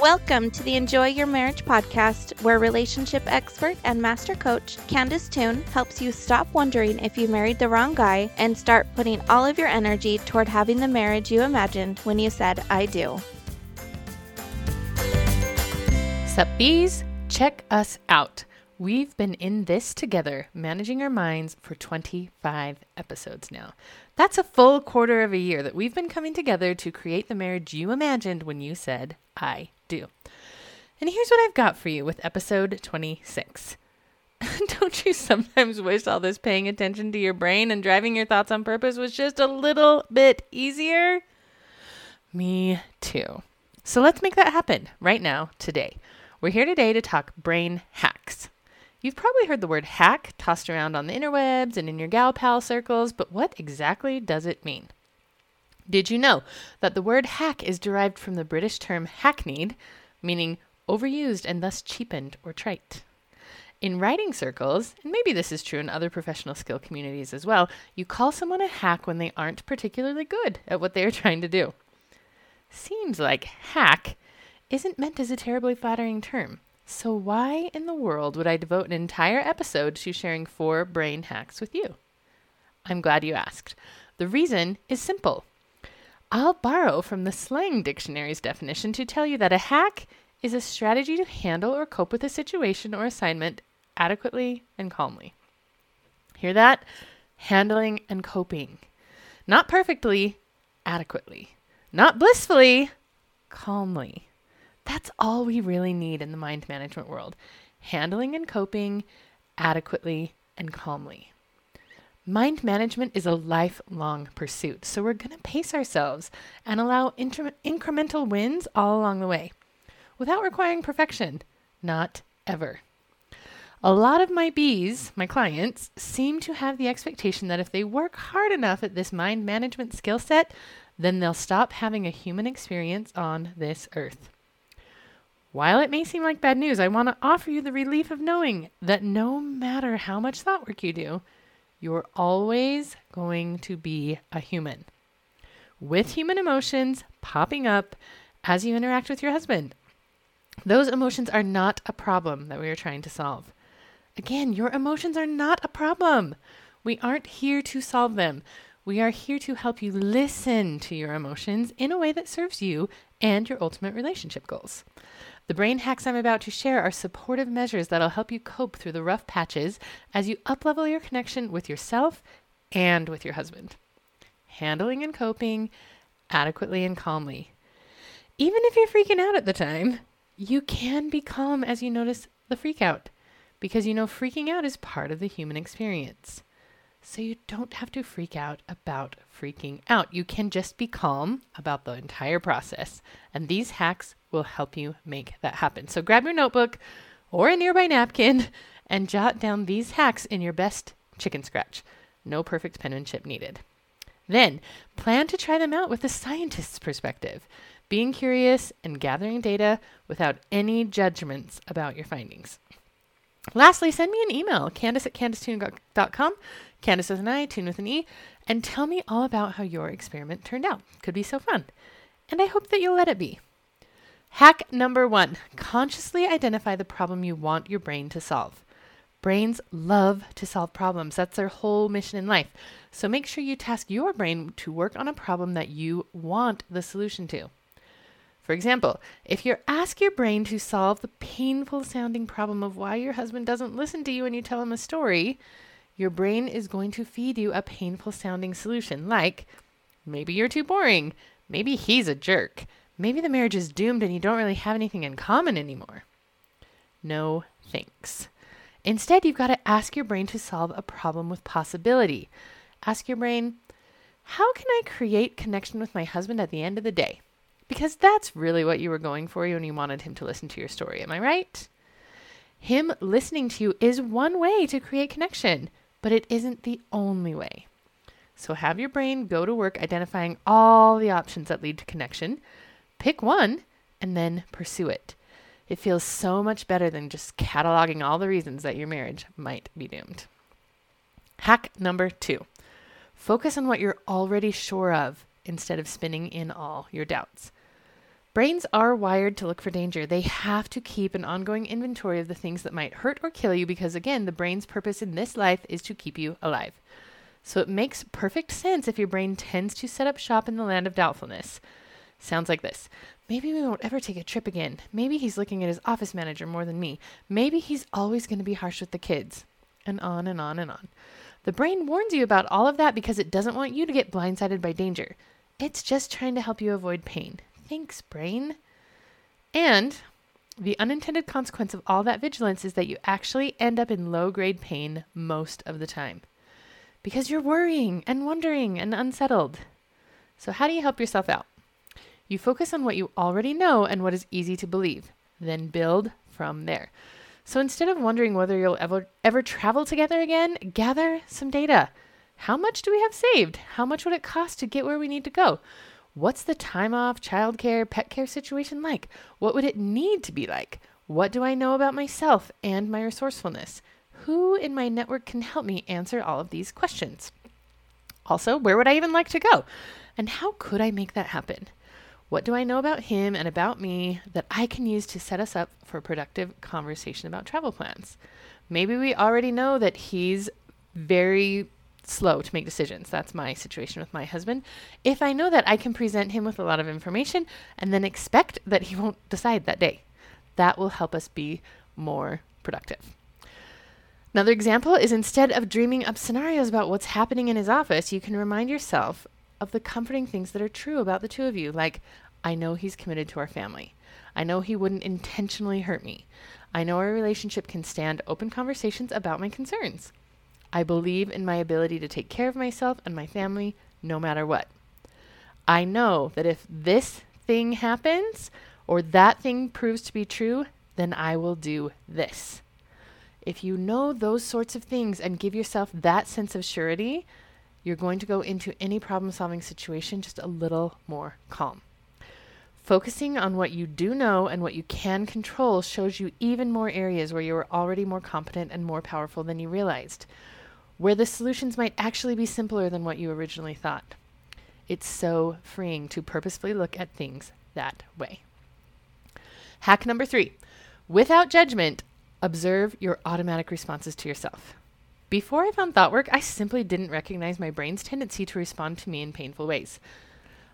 Welcome to the Enjoy Your Marriage podcast, where relationship expert and master coach Candice Toone helps you stop wondering if you married the wrong guy and start putting all of your energy toward having the marriage you imagined when you said, I do. Sup, bees? Check us out. We've been in this together, managing our minds, for 25 episodes now. That's a full quarter of a year that we've been coming together to create the marriage you imagined when you said, I do. And here's what I've got for you with episode 26. Don't you sometimes wish all this paying attention to your brain and driving your thoughts on purpose was just a little bit easier? Me too. So let's make that happen right now, today. We're here today to talk brain hacks. You've probably heard the word hack tossed around on the interwebs and in your gal pal circles, but what exactly does it mean? Did you know that the word hack is derived from the British term hackneyed, meaning overused and thus cheapened or trite? In writing circles, and maybe this is true in other professional skill communities as well, you call someone a hack when they aren't particularly good at what they are trying to do. Seems like hack isn't meant as a terribly flattering term. So, why in the world would I devote an entire episode to sharing four brain hacks with you? I'm glad you asked. The reason is simple. I'll borrow from the slang dictionary's definition to tell you that a hack is a strategy to handle or cope with a situation or assignment adequately and calmly. Hear that? Handling and coping. Not perfectly, adequately. Not blissfully, calmly. That's all we really need in the mind management world handling and coping adequately and calmly. Mind management is a lifelong pursuit, so we're going to pace ourselves and allow inter- incremental wins all along the way without requiring perfection. Not ever. A lot of my bees, my clients, seem to have the expectation that if they work hard enough at this mind management skill set, then they'll stop having a human experience on this earth. While it may seem like bad news, I want to offer you the relief of knowing that no matter how much thought work you do, you're always going to be a human with human emotions popping up as you interact with your husband. Those emotions are not a problem that we are trying to solve. Again, your emotions are not a problem. We aren't here to solve them. We are here to help you listen to your emotions in a way that serves you and your ultimate relationship goals. The brain hacks I'm about to share are supportive measures that'll help you cope through the rough patches as you uplevel your connection with yourself and with your husband. Handling and coping adequately and calmly. Even if you're freaking out at the time, you can be calm as you notice the freak out because you know freaking out is part of the human experience. So you don't have to freak out about freaking out. You can just be calm about the entire process. And these hacks will help you make that happen. So grab your notebook or a nearby napkin and jot down these hacks in your best chicken scratch. No perfect penmanship needed. Then plan to try them out with a scientist's perspective, being curious and gathering data without any judgments about your findings. Lastly, send me an email, candice at candicetoone.com, Candice with an I, Toone with an E, and tell me all about how your experiment turned out. Could be so fun. And I hope that you'll let it be. Hack number one consciously identify the problem you want your brain to solve. Brains love to solve problems, that's their whole mission in life. So make sure you task your brain to work on a problem that you want the solution to. For example, if you ask your brain to solve the painful sounding problem of why your husband doesn't listen to you when you tell him a story, your brain is going to feed you a painful sounding solution like maybe you're too boring, maybe he's a jerk, maybe the marriage is doomed and you don't really have anything in common anymore. No thanks. Instead, you've got to ask your brain to solve a problem with possibility. Ask your brain, how can I create connection with my husband at the end of the day? Because that's really what you were going for when you wanted him to listen to your story. Am I right? Him listening to you is one way to create connection, but it isn't the only way. So have your brain go to work identifying all the options that lead to connection. Pick one and then pursue it. It feels so much better than just cataloging all the reasons that your marriage might be doomed. Hack number two focus on what you're already sure of instead of spinning in all your doubts. Brains are wired to look for danger. They have to keep an ongoing inventory of the things that might hurt or kill you because, again, the brain's purpose in this life is to keep you alive. So it makes perfect sense if your brain tends to set up shop in the land of doubtfulness. Sounds like this. Maybe we won't ever take a trip again. Maybe he's looking at his office manager more than me. Maybe he's always going to be harsh with the kids. And on and on and on. The brain warns you about all of that because it doesn't want you to get blindsided by danger. It's just trying to help you avoid pain. Thanks, brain. And the unintended consequence of all that vigilance is that you actually end up in low grade pain most of the time because you're worrying and wondering and unsettled. So, how do you help yourself out? You focus on what you already know and what is easy to believe, then build from there. So instead of wondering whether you'll ever ever travel together again, gather some data. How much do we have saved? How much would it cost to get where we need to go? What's the time off, childcare, pet care situation like? What would it need to be like? What do I know about myself and my resourcefulness? Who in my network can help me answer all of these questions? Also, where would I even like to go? And how could I make that happen? What do I know about him and about me that I can use to set us up for a productive conversation about travel plans? Maybe we already know that he's very slow to make decisions. That's my situation with my husband. If I know that, I can present him with a lot of information and then expect that he won't decide that day. That will help us be more productive. Another example is instead of dreaming up scenarios about what's happening in his office, you can remind yourself of the comforting things that are true about the two of you. Like, I know he's committed to our family. I know he wouldn't intentionally hurt me. I know our relationship can stand open conversations about my concerns. I believe in my ability to take care of myself and my family no matter what. I know that if this thing happens or that thing proves to be true, then I will do this. If you know those sorts of things and give yourself that sense of surety, you're going to go into any problem solving situation just a little more calm. Focusing on what you do know and what you can control shows you even more areas where you are already more competent and more powerful than you realized, where the solutions might actually be simpler than what you originally thought. It's so freeing to purposefully look at things that way. Hack number three without judgment, Observe your automatic responses to yourself. Before I found ThoughtWork, I simply didn't recognize my brain's tendency to respond to me in painful ways.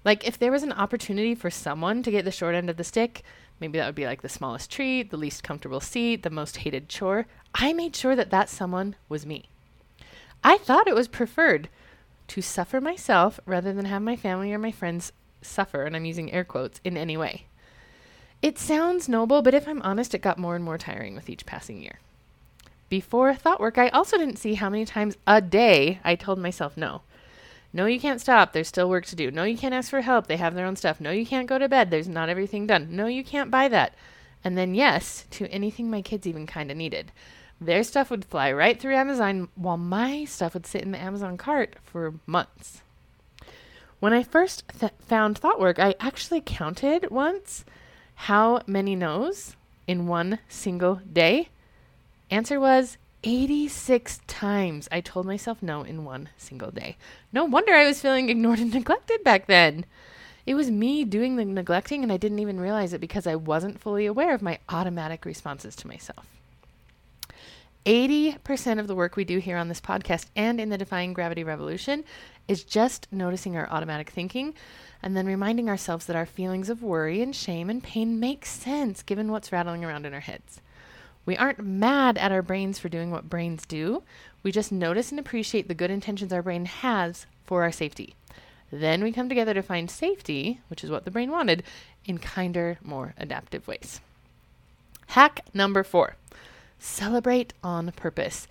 Like, if there was an opportunity for someone to get the short end of the stick, maybe that would be like the smallest treat, the least comfortable seat, the most hated chore, I made sure that that someone was me. I thought it was preferred to suffer myself rather than have my family or my friends suffer, and I'm using air quotes, in any way. It sounds noble, but if I'm honest, it got more and more tiring with each passing year. Before thought work, I also didn't see how many times a day I told myself no. No, you can't stop. There's still work to do. No, you can't ask for help. They have their own stuff. No, you can't go to bed. There's not everything done. No, you can't buy that. And then yes to anything my kids even kind of needed. Their stuff would fly right through Amazon while my stuff would sit in the Amazon cart for months. When I first th- found ThoughtWork, I actually counted once how many no's in one single day? Answer was 86 times I told myself no in one single day. No wonder I was feeling ignored and neglected back then. It was me doing the neglecting, and I didn't even realize it because I wasn't fully aware of my automatic responses to myself. 80% of the work we do here on this podcast and in the Defying Gravity Revolution is just noticing our automatic thinking and then reminding ourselves that our feelings of worry and shame and pain make sense given what's rattling around in our heads. We aren't mad at our brains for doing what brains do. We just notice and appreciate the good intentions our brain has for our safety. Then we come together to find safety, which is what the brain wanted, in kinder, more adaptive ways. Hack number four celebrate on purpose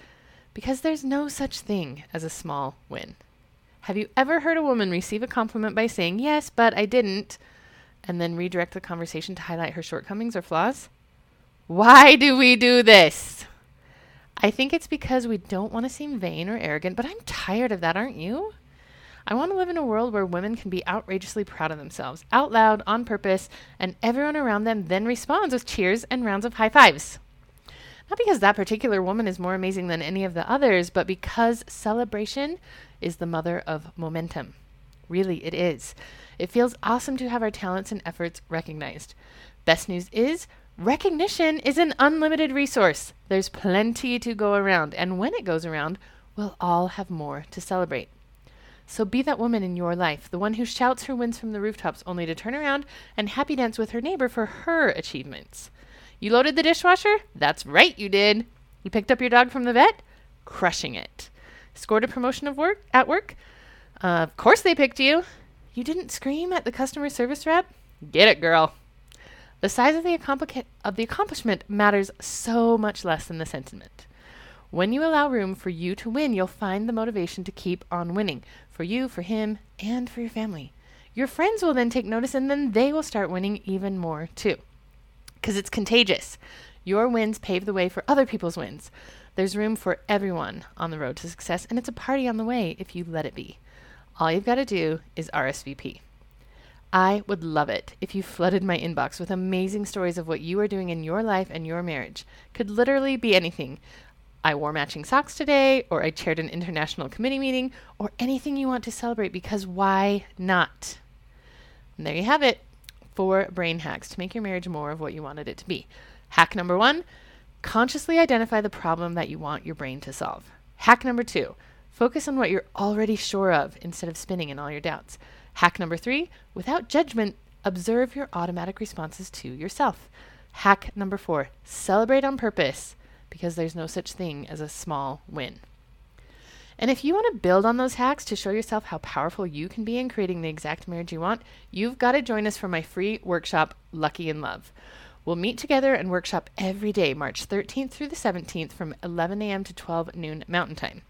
because there's no such thing as a small win. Have you ever heard a woman receive a compliment by saying, Yes, but I didn't, and then redirect the conversation to highlight her shortcomings or flaws? Why do we do this? I think it's because we don't want to seem vain or arrogant, but I'm tired of that, aren't you? I want to live in a world where women can be outrageously proud of themselves, out loud, on purpose, and everyone around them then responds with cheers and rounds of high fives. Not because that particular woman is more amazing than any of the others, but because celebration is the mother of momentum. Really, it is. It feels awesome to have our talents and efforts recognized. Best news is, recognition is an unlimited resource. There's plenty to go around, and when it goes around, we'll all have more to celebrate. So be that woman in your life, the one who shouts her wins from the rooftops only to turn around and happy dance with her neighbor for her achievements. You loaded the dishwasher? That's right, you did. You picked up your dog from the vet? Crushing it. Scored a promotion of work at work? Uh, of course they picked you. You didn't scream at the customer service rep? Get it, girl. The size of the, accomplica- of the accomplishment matters so much less than the sentiment. When you allow room for you to win, you'll find the motivation to keep on winning for you, for him, and for your family. Your friends will then take notice and then they will start winning even more too. Because it's contagious. Your wins pave the way for other people's wins. There's room for everyone on the road to success, and it's a party on the way if you let it be. All you've got to do is RSVP. I would love it if you flooded my inbox with amazing stories of what you are doing in your life and your marriage. Could literally be anything. I wore matching socks today, or I chaired an international committee meeting, or anything you want to celebrate because why not? And there you have it. Four brain hacks to make your marriage more of what you wanted it to be. Hack number one consciously identify the problem that you want your brain to solve. Hack number two Focus on what you're already sure of instead of spinning in all your doubts. Hack number three, without judgment, observe your automatic responses to yourself. Hack number four, celebrate on purpose because there's no such thing as a small win. And if you want to build on those hacks to show yourself how powerful you can be in creating the exact marriage you want, you've got to join us for my free workshop, Lucky in Love. We'll meet together and workshop every day, March 13th through the 17th from 11 a.m. to 12 noon Mountain Time.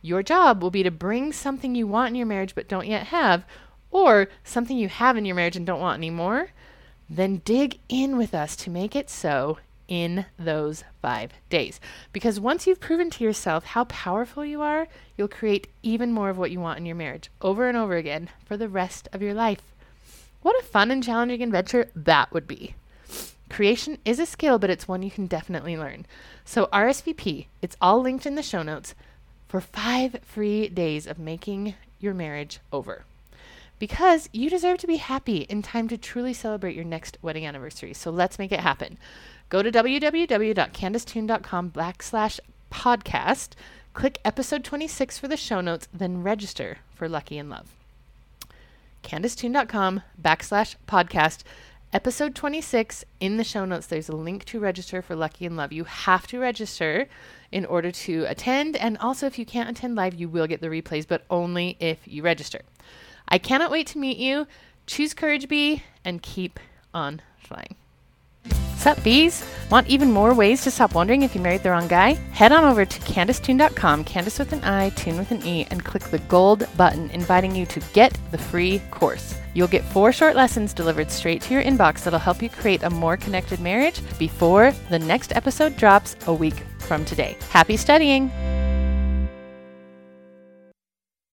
Your job will be to bring something you want in your marriage but don't yet have, or something you have in your marriage and don't want anymore. Then dig in with us to make it so in those five days. Because once you've proven to yourself how powerful you are, you'll create even more of what you want in your marriage over and over again for the rest of your life. What a fun and challenging adventure that would be. Creation is a skill, but it's one you can definitely learn. So, RSVP, it's all linked in the show notes for five free days of making your marriage over. Because you deserve to be happy in time to truly celebrate your next wedding anniversary. So let's make it happen. Go to www.candicetoone.com backslash podcast, click episode 26 for the show notes, then register for Lucky in Love. candicetoone.com backslash podcast. Episode 26 in the show notes there's a link to register for lucky in love. You have to register in order to attend and also if you can't attend live you will get the replays but only if you register. I cannot wait to meet you. Choose courage bee and keep on flying Sup, bees? Want even more ways to stop wondering if you married the wrong guy? Head on over to CandicetooneDot.com, Candice with an I, Toone with an E, and click the gold button inviting you to get the free course. You'll get four short lessons delivered straight to your inbox that'll help you create a more connected marriage before the next episode drops a week from today. Happy studying!